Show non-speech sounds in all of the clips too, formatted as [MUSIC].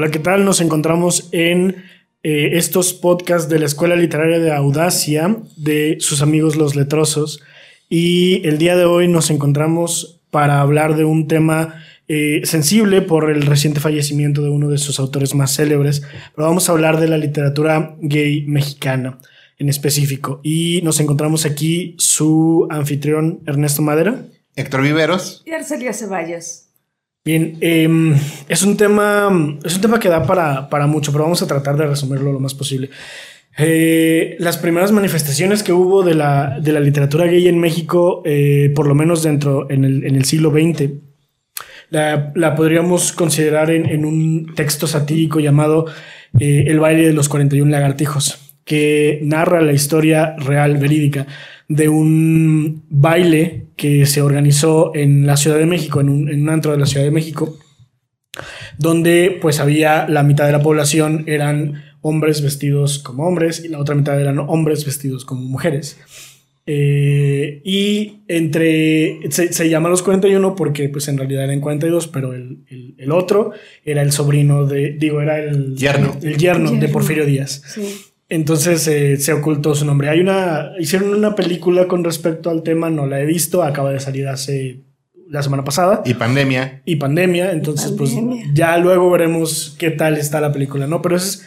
Hola, ¿qué tal? Nos encontramos en eh, estos podcasts de la Escuela Literaria de Audacia de sus amigos los letrosos. Y el día de hoy nos encontramos para hablar de un tema eh, sensible por el reciente fallecimiento de uno de sus autores más célebres, pero vamos a hablar de la literatura gay mexicana en específico. Y nos encontramos aquí su anfitrión Ernesto Madera. Héctor Viveros. Y Arcelia Ceballos. Bien, em, es un tema, es un tema que da para, para, mucho, pero vamos a tratar de resumirlo lo más posible. Eh, las primeras manifestaciones que hubo de la, de la literatura gay en México, eh, por lo menos dentro en el, en el siglo XX, la, la, podríamos considerar en, en, un texto satírico llamado eh, El baile de los 41 lagartijos, que narra la historia real, verídica, de un baile que se organizó en la Ciudad de México, en un, en un antro de la Ciudad de México, donde pues había la mitad de la población eran hombres vestidos como hombres y la otra mitad eran hombres vestidos como mujeres. Eh, y entre, se, se, llama los 41 porque pues en realidad eran 42, pero el, el, el otro era el sobrino de, digo, era el yerno, el, yerno de Porfirio Díaz. Sí. Entonces eh, se ocultó su nombre. Hay una, hicieron una película con respecto al tema, no la he visto, acaba de salir hace la semana pasada. Y pandemia. Y pandemia, entonces pandemia. pues ya luego veremos qué tal está la película, ¿no? Pero es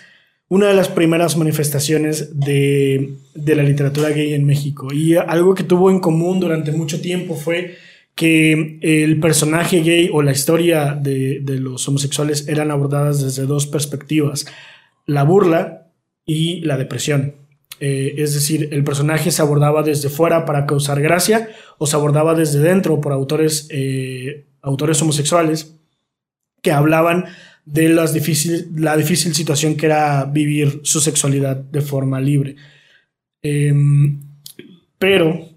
una de las primeras manifestaciones de, de la literatura gay en México. Y algo que tuvo en común durante mucho tiempo fue que el personaje gay o la historia de, de los homosexuales eran abordadas desde dos perspectivas. La burla, y la depresión. Eh, es decir, el personaje se abordaba desde fuera para causar gracia o se abordaba desde dentro por autores, eh, autores homosexuales que hablaban de las difícil, la difícil situación que era vivir su sexualidad de forma libre. Eh, pero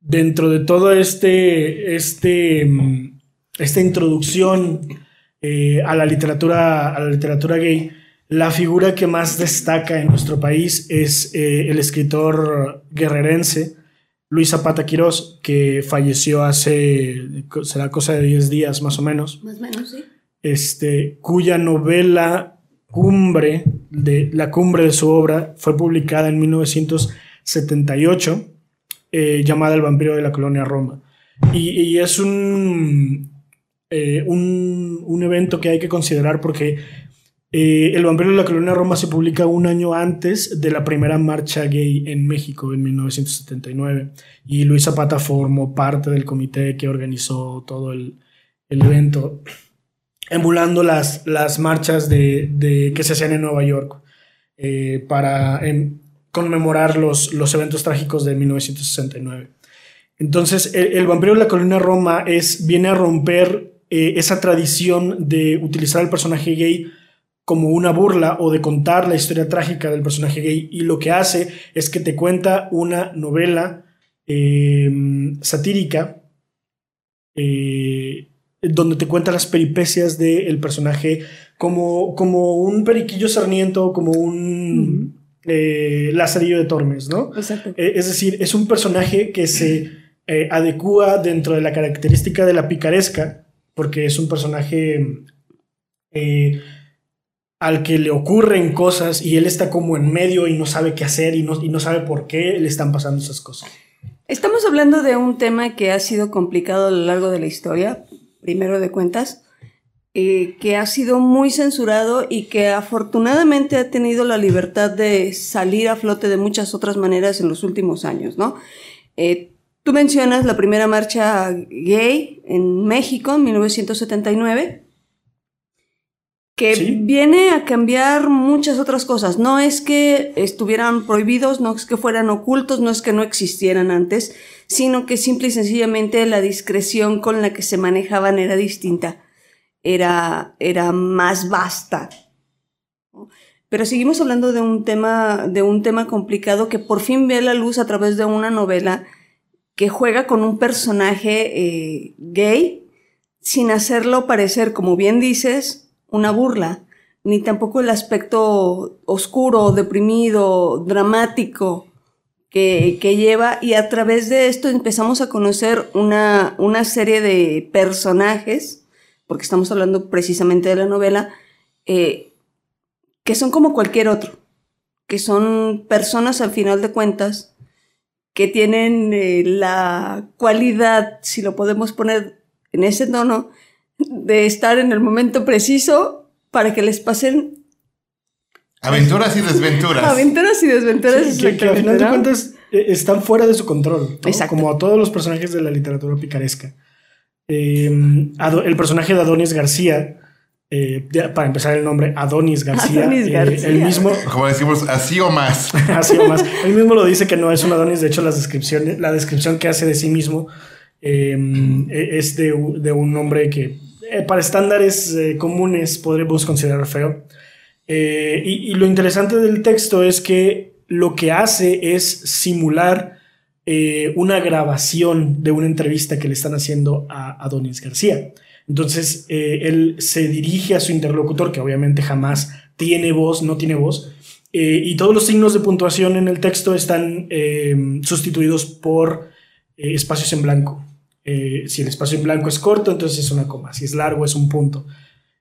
dentro de todo este, este, esta introducción eh, a la literatura, a la literatura gay, la figura que más destaca en nuestro país es eh, el escritor guerrerense Luis Zapata Quirós, que falleció hace, será cosa de 10 días más o menos. Más o menos, sí. Este, cuya novela Cumbre, de, la cumbre de su obra, fue publicada en 1978, eh, llamada El vampiro de la colonia Roma. Y, y es un, eh, un, un evento que hay que considerar porque eh, el vampiro de la colonia Roma se publica un año antes de la primera marcha gay en México, en 1979. Y Luis Zapata formó parte del comité que organizó todo el, evento, emulando las, las marchas de, de, que se hacían en Nueva York eh, para conmemorar los, los eventos trágicos de 1969. Entonces, el, vampiro de la colonia Roma es, viene a romper eh, esa tradición de utilizar el personaje gay como una burla o de contar la historia trágica del personaje gay y lo que hace es que te cuenta una novela eh, satírica eh, donde te cuenta las peripecias del personaje como, como un periquillo sarniento, como un uh -huh. eh, lazarillo de Tormes, ¿no? Exacto. es decir, es un personaje que se eh, adecua dentro de la característica de la picaresca, porque es un personaje eh, al que le ocurren cosas y él está como en medio y no sabe qué hacer y no, y no sabe por qué le están pasando esas cosas. Estamos hablando de un tema que ha sido complicado a lo largo de la historia, primero de cuentas, eh, que ha sido muy censurado y que afortunadamente ha tenido la libertad de salir a flote de muchas otras maneras en los últimos años, ¿no? Eh, tú mencionas la primera marcha gay en México en 1979 que ¿Sí? viene a cambiar muchas otras cosas. No es que estuvieran prohibidos, no es que fueran ocultos, no es que no existieran antes, sino que simple y sencillamente la discreción con la que se manejaban era distinta, era, era más vasta. Pero seguimos hablando de un tema, de un tema complicado que por fin ve la luz a través de una novela que juega con un personaje eh, gay sin hacerlo parecer, como bien dices, una burla, ni tampoco el aspecto oscuro, deprimido, dramático que, que, lleva. Y a través de esto empezamos a conocer una, una serie de personajes, porque estamos hablando precisamente de la novela, eh, que son como cualquier otro, que son personas al final de cuentas que tienen eh, la cualidad, si lo podemos poner en ese tono, de estar en el momento preciso para que les pasen Aventuras y desventuras. aventuras y desventuras. Sí, que, que al final de cuentas eh, están fuera de su control. ¿no? Exacto. Como a todos los personajes de la literatura picaresca. Eh, el personaje de Adonis García, eh, para empezar el nombre, Adonis García. Adonis eh, García. el mismo, Como decimos, así o más. [LAUGHS] así o más. Él mismo lo dice que no es un Adonis. De hecho, las descripciones, la descripción que hace de sí mismo eh, es de, de un hombre que eh, para estándares eh, comunes podríamos considerar feo. Eh, y, y lo interesante del texto es que lo que hace es simular una grabación de una entrevista que le están haciendo a Adonis García. Entonces, él se dirige a su interlocutor, que obviamente jamás tiene voz, no tiene voz, y todos los signos de puntuación en el texto están eh, sustituidos por espacios en blanco. Eh, si el espacio en blanco es corto, entonces es una coma. Si es largo, es un punto.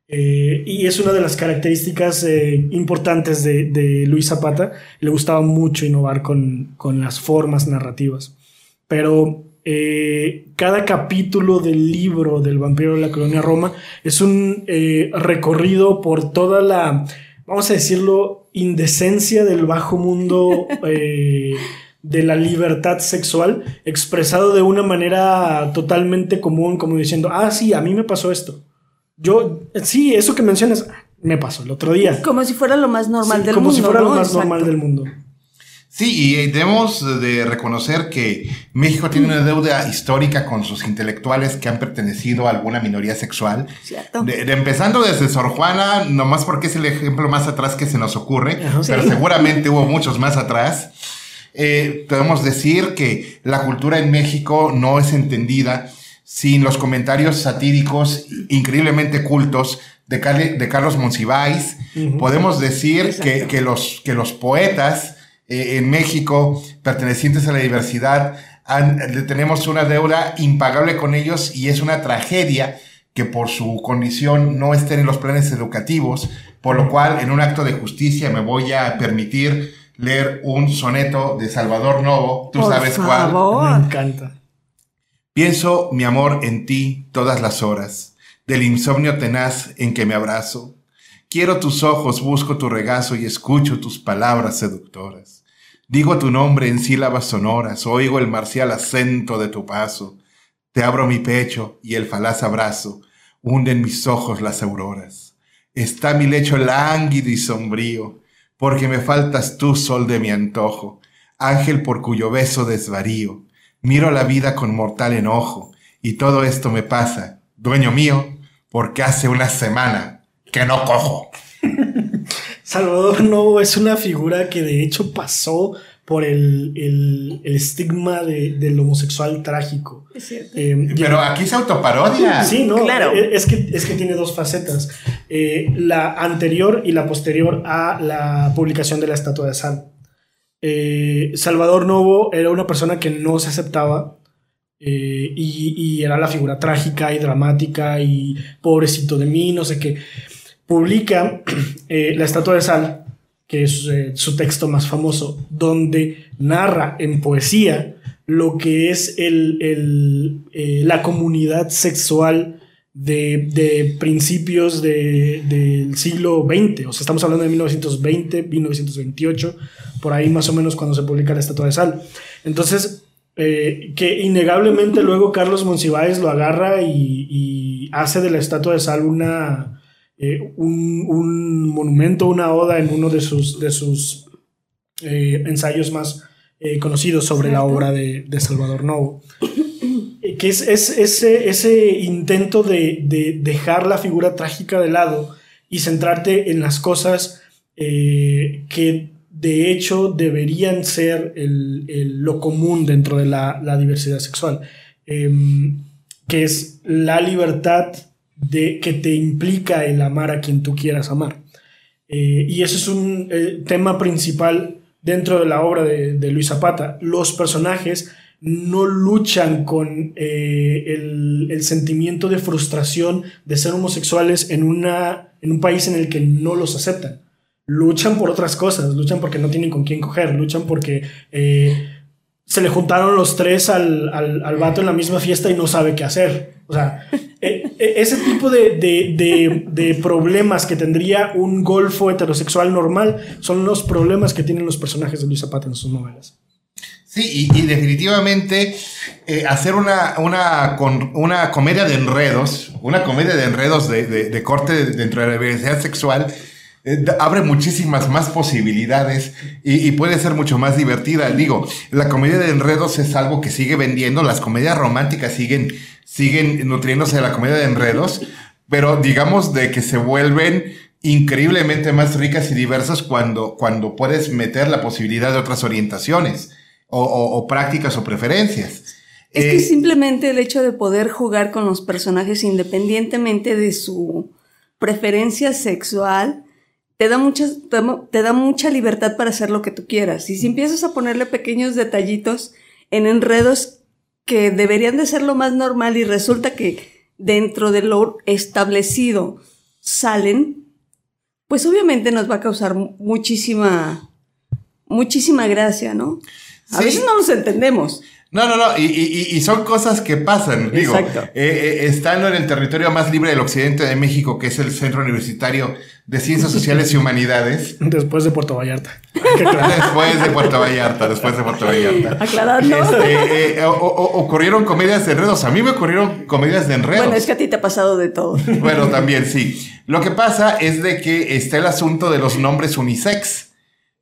Eh, y es una de las características eh, importantes de, Luis Zapata. Le gustaba mucho innovar con, con las formas narrativas. Pero cada capítulo del libro del vampiro de la colonia Roma es un recorrido por toda la, vamos a decirlo, indecencia del bajo mundo [LAUGHS] de la libertad sexual, expresado de una manera totalmente común, como diciendo, ah, sí, a mí me pasó esto. Yo, sí, eso que mencionas, me pasó el otro día. Como si fuera lo más normal Sí, del como mundo. si fuera ¿no? lo más Exacto. normal del mundo. Sí, y eh, debemos de reconocer que México tiene una deuda histórica con sus intelectuales que han pertenecido a alguna minoría sexual. Cierto. De- de- empezando desde Sor Juana, nomás porque es el ejemplo más atrás que se nos ocurre, Ajá. pero Sí. seguramente hubo muchos más atrás. Eh, podemos decir que la cultura en México no es entendida sin los comentarios satíricos increíblemente cultos de, Carlos Monsiváis. Podemos decir que, que los, que los poetas eh, en México pertenecientes a la diversidad han- tenemos una deuda impagable con ellos y es una tragedia que por su condición no estén en los planes educativos, por lo cual en un acto de justicia me voy a permitir leer un soneto de Salvador Novo, tú Por sabes cuál. Me encanta. Pienso, mi amor, en ti todas las horas, del insomnio tenaz en que me abrazo. Quiero tus ojos, busco tu regazo y escucho tus palabras seductoras. Digo tu nombre en sílabas sonoras, oigo el marcial acento de tu paso. Te abro mi pecho y el falaz abrazo hunde en mis ojos las auroras. Está mi lecho lánguido y sombrío, porque me faltas tú, sol de mi antojo, ángel por cuyo beso desvarío. Miro la vida con mortal enojo, y todo esto me pasa, dueño mío, porque hace una semana que no cojo. [LAUGHS] Salvador Novo es una figura que de hecho pasó por el, el- el estigma de- del homosexual trágico. Es cierto. Eh, Pero aquí se autoparodia. Sí, no, Claro. eh, es que, es que tiene dos facetas. Eh, la anterior y la posterior a la publicación de la estatua de sal. Eh, Salvador Novo era una persona que no se aceptaba eh, y, y era la figura trágica y dramática y pobrecito de mí, no sé qué. Publica [CLEARS THROAT] eh, la estatua de sal, que es eh, su texto más famoso, donde narra en poesía lo que es el, el, eh, la comunidad sexual de, de principios de- del siglo XX. O sea, estamos hablando de 1920, 1928, por ahí más o menos cuando se publica la Estatua de Sal. Entonces, eh, que innegablemente luego Carlos Monsiváis lo agarra y, y hace de la Estatua de Sal una, eh, un, un monumento, una oda en uno de sus, de sus eh, ensayos más eh, conocidos sobre la obra de, de Salvador Novo. Que es, es ese, ese intento de, de dejar la figura trágica de lado y centrarte en las cosas que de hecho deberían ser el- el- lo común dentro de la, la diversidad sexual, Em, que es la libertad de, que te implica el amar a quien tú quieras amar. Eh, y eso es un eh, tema principal dentro de la obra de, de Luis Zapata. Los personajes no luchan con eh, el, el, sentimiento de frustración de ser homosexuales en, una, en un país en el que no los aceptan. Luchan por otras cosas, luchan porque no tienen con quién coger, luchan porque se le juntaron los tres al, al, al, vato en la misma fiesta y no sabe qué hacer. O sea, [LAUGHS] eh, ese tipo de, de, de, de, problemas que tendría un golfo heterosexual normal son los problemas que tienen los personajes de Luis Zapata en sus novelas. Sí, y, y definitivamente eh, hacer una, una, con, una comedia de enredos, una comedia de enredos de, de, de corte dentro de la diversidad sexual, eh, abre muchísimas más posibilidades y, y, puede ser mucho más divertida. Digo, la comedia de enredos es algo que sigue vendiendo, las comedias románticas siguen, siguen nutriéndose de la comedia de enredos, pero digamos de que se vuelven increíblemente más ricas y diversas cuando, cuando puedes meter la posibilidad de otras orientaciones o, o, o prácticas o preferencias. Es eh, que simplemente el hecho de poder jugar con los personajes independientemente de su preferencia sexual te da, mucha, te da mucha libertad para hacer lo que tú quieras. Y si empiezas a ponerle pequeños detallitos en enredos que deberían de ser lo más normal y resulta que dentro de lo establecido salen, pues obviamente nos va a causar muchísima, muchísima gracia, ¿no? A sí. veces no los entendemos. No, no, no, y, y, y, son cosas que pasan. Digo, eh, eh, estando en el territorio más libre del occidente de México, que es el Centro Universitario de Ciencias Sociales y Humanidades. [LAUGHS] [LAUGHS] Después de Puerto Vallarta. después de Puerto Vallarta, después de Puerto Vallarta. Aclarando. Este, eh, o, o, ocurrieron comedias de enredos. A mí me ocurrieron comedias de enredos. Bueno, es que a ti te ha pasado de todo. [LAUGHS] Bueno, también sí. Lo que pasa es de que está el asunto de los nombres unisex.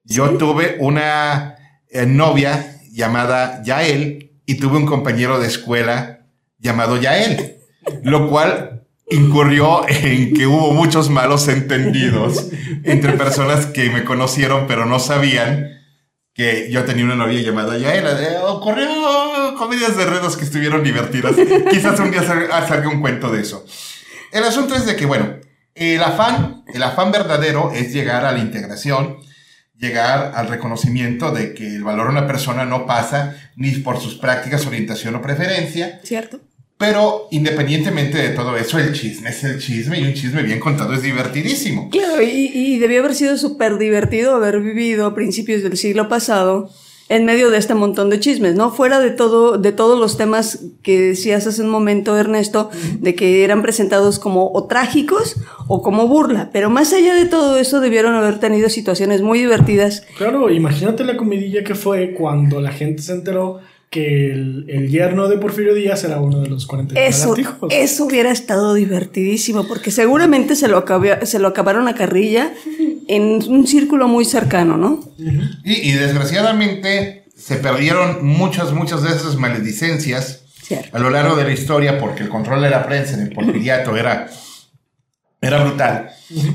Yo ¿Sí? tuve una novia llamada Yael y tuve un compañero de escuela llamado Yael, lo cual incurrió en que hubo muchos malos entendidos entre personas que me conocieron pero no sabían que yo tenía una novia llamada Yael. Ocurrió comedias de redos que estuvieron divertidas. Quizás un día salga un cuento de eso. El asunto es de que, bueno, el afán, el afán verdadero es llegar a la integración, llegar al reconocimiento de que el valor de una persona no pasa ni por sus prácticas, orientación o preferencia. Cierto. Pero independientemente de todo eso, el chisme es el chisme y un chisme bien contado es divertidísimo. Claro, y, y debió haber sido súper divertido haber vivido a principios del siglo pasado en medio de este montón de chismes, ¿no? Fuera de todo, de todos los temas que decías hace un momento, Ernesto, de que eran presentados como o trágicos o como burla. Pero más allá de todo eso, debieron haber tenido situaciones muy divertidas. Claro, imagínate la comidilla que fue cuando la gente se enteró que el, el, yerno de Porfirio Díaz era uno de los 40 eso, eso hubiera estado divertidísimo, porque seguramente se lo, acabé, se lo acabaron a carrilla en un círculo muy cercano, ¿no? Y, y desgraciadamente se perdieron muchas, muchas de esas maledicencias Cierto. a lo largo de la historia, porque el control de la prensa en el porfiriato era, era brutal.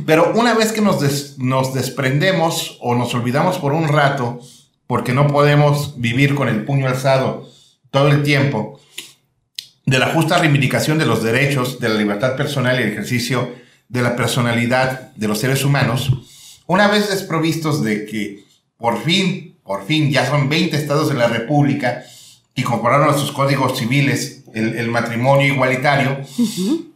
Pero una vez que nos, des, nos desprendemos o nos olvidamos por un rato, porque no podemos vivir con el puño alzado todo el tiempo, de la justa reivindicación de los derechos, de la libertad personal y el ejercicio de la personalidad de los seres humanos, una vez desprovistos de que por fin, por fin, ya son 20 estados de la República que incorporaron a sus códigos civiles el, el matrimonio igualitario, uh -huh.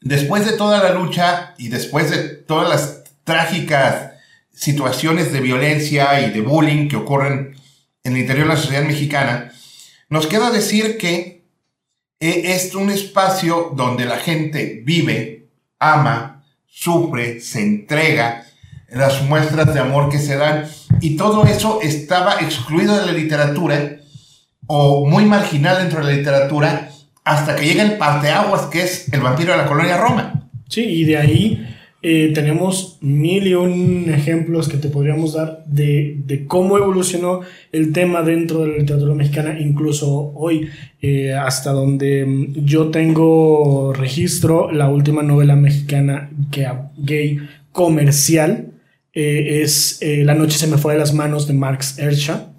después de toda la lucha y después de todas las trágicas situaciones de violencia y de bullying que ocurren en el interior de la sociedad mexicana, nos queda decir que eh, es un espacio donde la gente vive, ama, sufre, se entrega, las muestras de amor que se dan, y todo eso estaba excluido de la literatura o muy marginal dentro de la literatura hasta que llega el parteaguas que es el vampiro de la colonia Roma. Sí, y de ahí eh, tenemos mil y un ejemplos que te podríamos dar de, de, cómo evolucionó el tema dentro de la literatura mexicana, incluso hoy, eh, hasta donde mm, yo tengo registro, la última novela mexicana que, gay comercial eh, es eh, La noche se me fue de las manos de Marx Ersha.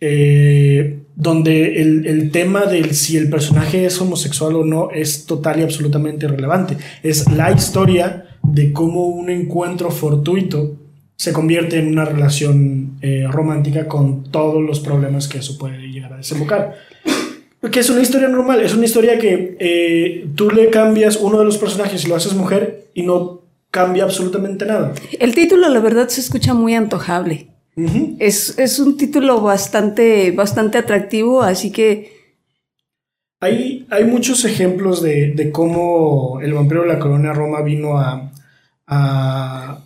Eh, donde el, el, tema del si el personaje es homosexual o no es total y absolutamente irrelevante. Es la historia de cómo un encuentro fortuito se convierte en una relación romántica con todos los problemas que eso puede llegar a desembocar. Que es una historia normal, es una historia que tú le cambias uno de los personajes y lo haces mujer y no cambia absolutamente nada. El título, la verdad, se escucha muy antojable. es, es, un título bastante, bastante atractivo, así que... Hay, hay muchos ejemplos de, de, cómo el vampiro de la colonia Roma vino a, a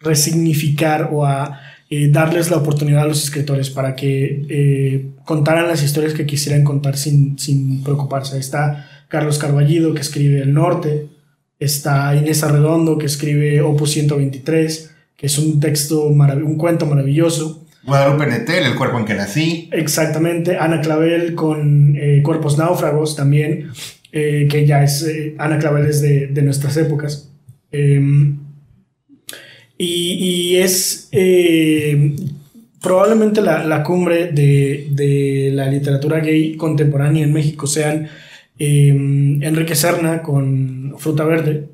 resignificar o a eh, darles la oportunidad a los escritores para que eh, contaran las historias que quisieran contar sin, sin preocuparse. Está Carlos Carballido, que escribe El Norte, está Inés Arredondo, que escribe Opus 123, que es un texto, un cuento maravilloso. Guadalupe Netel, El cuerpo en que nací. Exactamente. Ana Clavel con eh, Cuerpos Náufragos también, que ya es, Ana Clavel es de, de nuestras épocas. Em, y, es eh, probablemente la, cumbre de, la literatura gay contemporánea en México sean eh, Enrique Serna con Fruta Verde.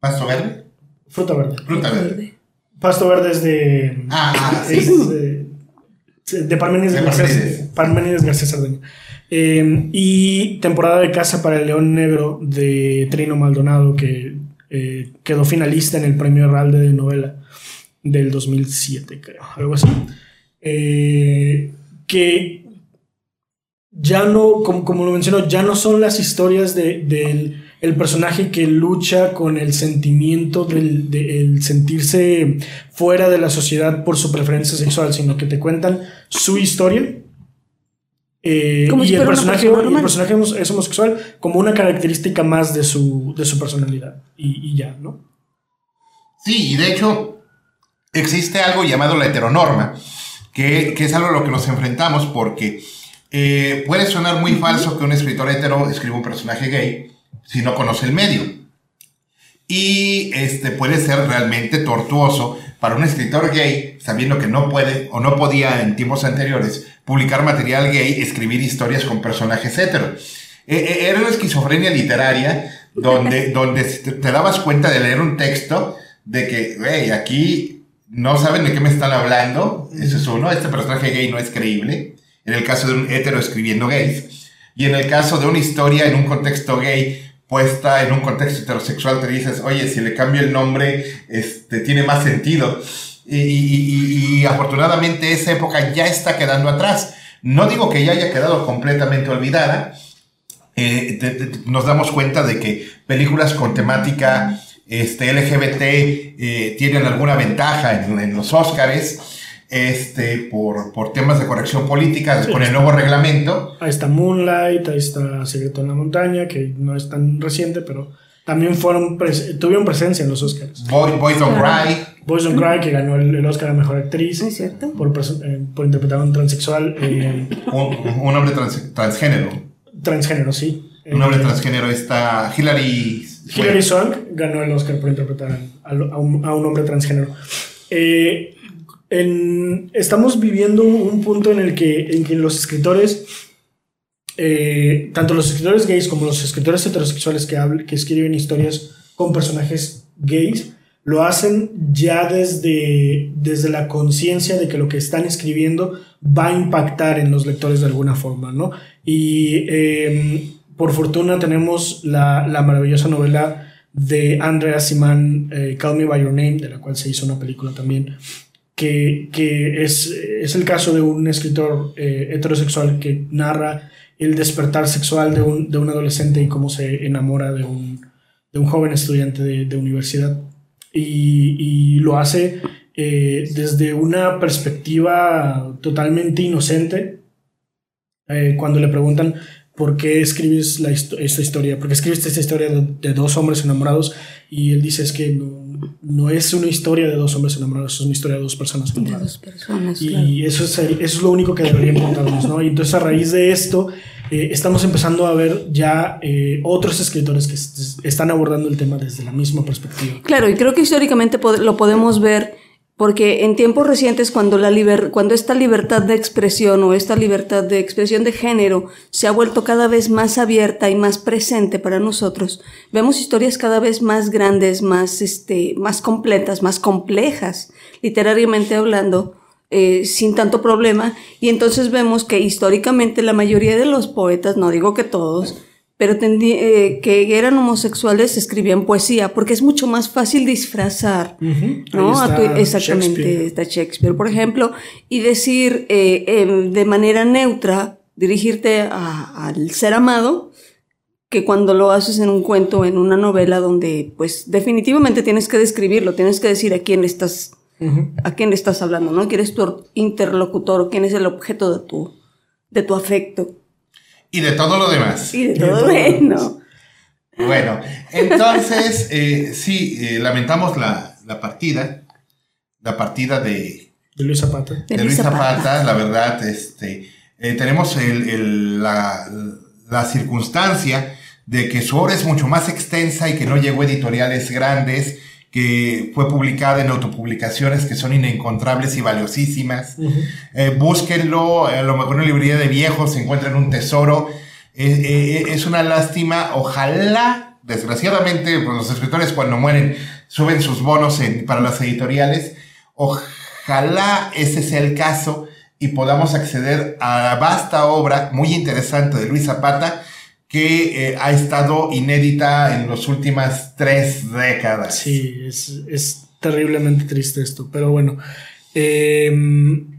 ¿Pasto Verde? Fruta Verde. Fruta Verde. Pasto Verde es de. Ah, ah sí. de, de Parmenides García, Parmenides García Sardeña. Eh, y Temporada de Casa para el León Negro de Trino Maldonado, que eh, quedó finalista en el premio Herralde de novela del 2007, creo, algo así. Eh, que ya no, como, lo mencionó, ya no son las historias del de, el personaje que lucha con el sentimiento del sentirse fuera de la sociedad por su preferencia sexual, sino que te cuentan su historia eh, y, el personaje, el personaje, es homosexual como una característica más de su, de su personalidad. Y, ya, ¿no? Sí, y de hecho existe algo llamado la heteronorma, que, es algo a lo que nos enfrentamos porque eh, puede sonar muy falso que un escritor hetero escriba un personaje gay si no conoce el medio. Y este puede ser realmente tortuoso para un escritor gay, sabiendo que no puede o no podía en tiempos anteriores publicar material gay, escribir historias con personajes heteros. E, e, era una esquizofrenia literaria donde, [LAUGHS] donde te dabas cuenta de leer un texto de que, hey, aquí no saben de qué me están hablando. Eso es uno. Este personaje gay no es creíble. En el caso de un hetero escribiendo gays. Y en el caso de una historia en un contexto gay puesta en un contexto heterosexual, te dices, oye, si le cambio el nombre, este, tiene más sentido. Y, afortunadamente esa época ya está quedando atrás. No digo que ya haya quedado completamente olvidada. Eh, nos damos cuenta de que películas con temática este, LGBT eh, tienen alguna ventaja en, en los Oscars este, por, por temas de corrección política con el nuevo reglamento. Ahí está Moonlight, ahí está Secreto en la Montaña, que no es tan reciente, pero también fueron tuvieron presencia en los Oscars. Boys Don't Cry. Boys Don't Cry, que ganó el, Oscar a Mejor Actriz. ¿Es cierto? Por, eh, por interpretar a un transexual. Eh, un, hombre transgénero. Transgénero, sí. Un hombre eh, transgénero está Hilary... Hilary Swank ganó el Oscar por interpretar a, un, a un, hombre transgénero. Eh, estamos viviendo un punto en el que, en que los escritores, eh, tanto los escritores gays como los escritores heterosexuales que, que escriben historias con personajes gays, lo hacen ya desde, desde la conciencia de que lo que están escribiendo va a impactar en los lectores de alguna forma, ¿no? Y em, por fortuna tenemos la, la, maravillosa novela de Andrea Simán, eh, Call Me By Your Name, de la cual se hizo una película también, que, es, es, el caso de un escritor eh, heterosexual que narra el despertar sexual de un, de un, adolescente y cómo se enamora de un, de un joven estudiante de, de universidad. Y, y, lo hace eh, desde una perspectiva totalmente inocente. Eh, cuando le preguntan por qué escribes la, esta historia, por qué escribes esta historia de, de, dos hombres enamorados, y él dice es que no es una historia de dos hombres enamorados, es una historia de dos personas enamoradas. De dos personas, y eso, es, eso es lo único que deberían contarnos, ¿no? Y entonces a raíz de esto eh, estamos empezando a ver ya eh, otros escritores que están abordando el tema desde la misma perspectiva. Claro, y creo que históricamente lo podemos ver porque en tiempos recientes, cuando, la cuando esta libertad de expresión o esta libertad de expresión de género se ha vuelto cada vez más abierta y más presente para nosotros, vemos historias cada vez más grandes, más, este, más completas, más complejas, literariamente hablando, eh, sin tanto problema. Y entonces vemos que históricamente la mayoría de los poetas, no digo que todos, pero eh, que eran homosexuales escribían poesía, porque es mucho más fácil disfrazar, ¿no? exactamente, Shakespeare. está Shakespeare, por ejemplo, y decir eh, em, de manera neutra, dirigirte al ser amado, que cuando lo haces en un cuento, en una novela, donde pues definitivamente tienes que describirlo, tienes que decir a quién estás, a quién le estás hablando, ¿no? ¿Quién es tu interlocutor? ¿Quién es el objeto de tu, de tu afecto? Y de todo lo demás. Y de todo, bueno. Bueno, entonces, [LAUGHS] eh, sí, eh, lamentamos la, partida, la partida de... De Luis Zapata. De, Luis Zapata, la verdad, este, eh, tenemos la, la circunstancia de que su obra es mucho más extensa y que no llegó a editoriales grandes que fue publicada en autopublicaciones que son inencontrables y valiosísimas. Eh, búsquenlo, a lo mejor en una librería de viejos se encuentran un tesoro. Eh, eh, es una lástima, ojalá, desgraciadamente, pues, los escritores cuando mueren suben sus bonos para las editoriales. Ojalá ese sea el caso y podamos acceder a la vasta obra muy interesante de Luis Zapata que eh, ha estado inédita en las últimas tres décadas. Sí, es, terriblemente triste esto, pero bueno. Em,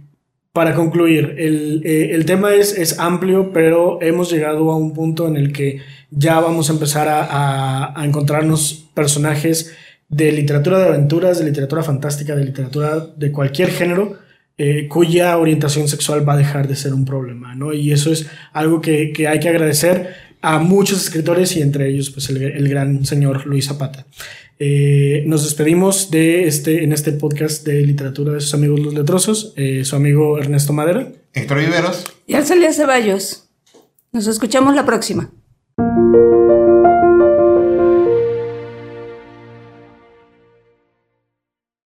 para concluir, eh, el, tema es, es, amplio, pero hemos llegado a un punto en el que ya vamos a empezar a, encontrarnos personajes de literatura de aventuras, de literatura fantástica, de literatura de cualquier género, eh, cuya orientación sexual va a dejar de ser un problema, ¿no? Y eso es algo que, que hay que agradecer a muchos escritores y entre ellos pues el, gran señor Luis Zapata. Eh, nos despedimos de este, en este podcast de literatura de sus amigos los letrosos, eh, su amigo Ernesto Madera. Héctor Viveros. Y Arcelia Ceballos. Nos escuchamos la próxima.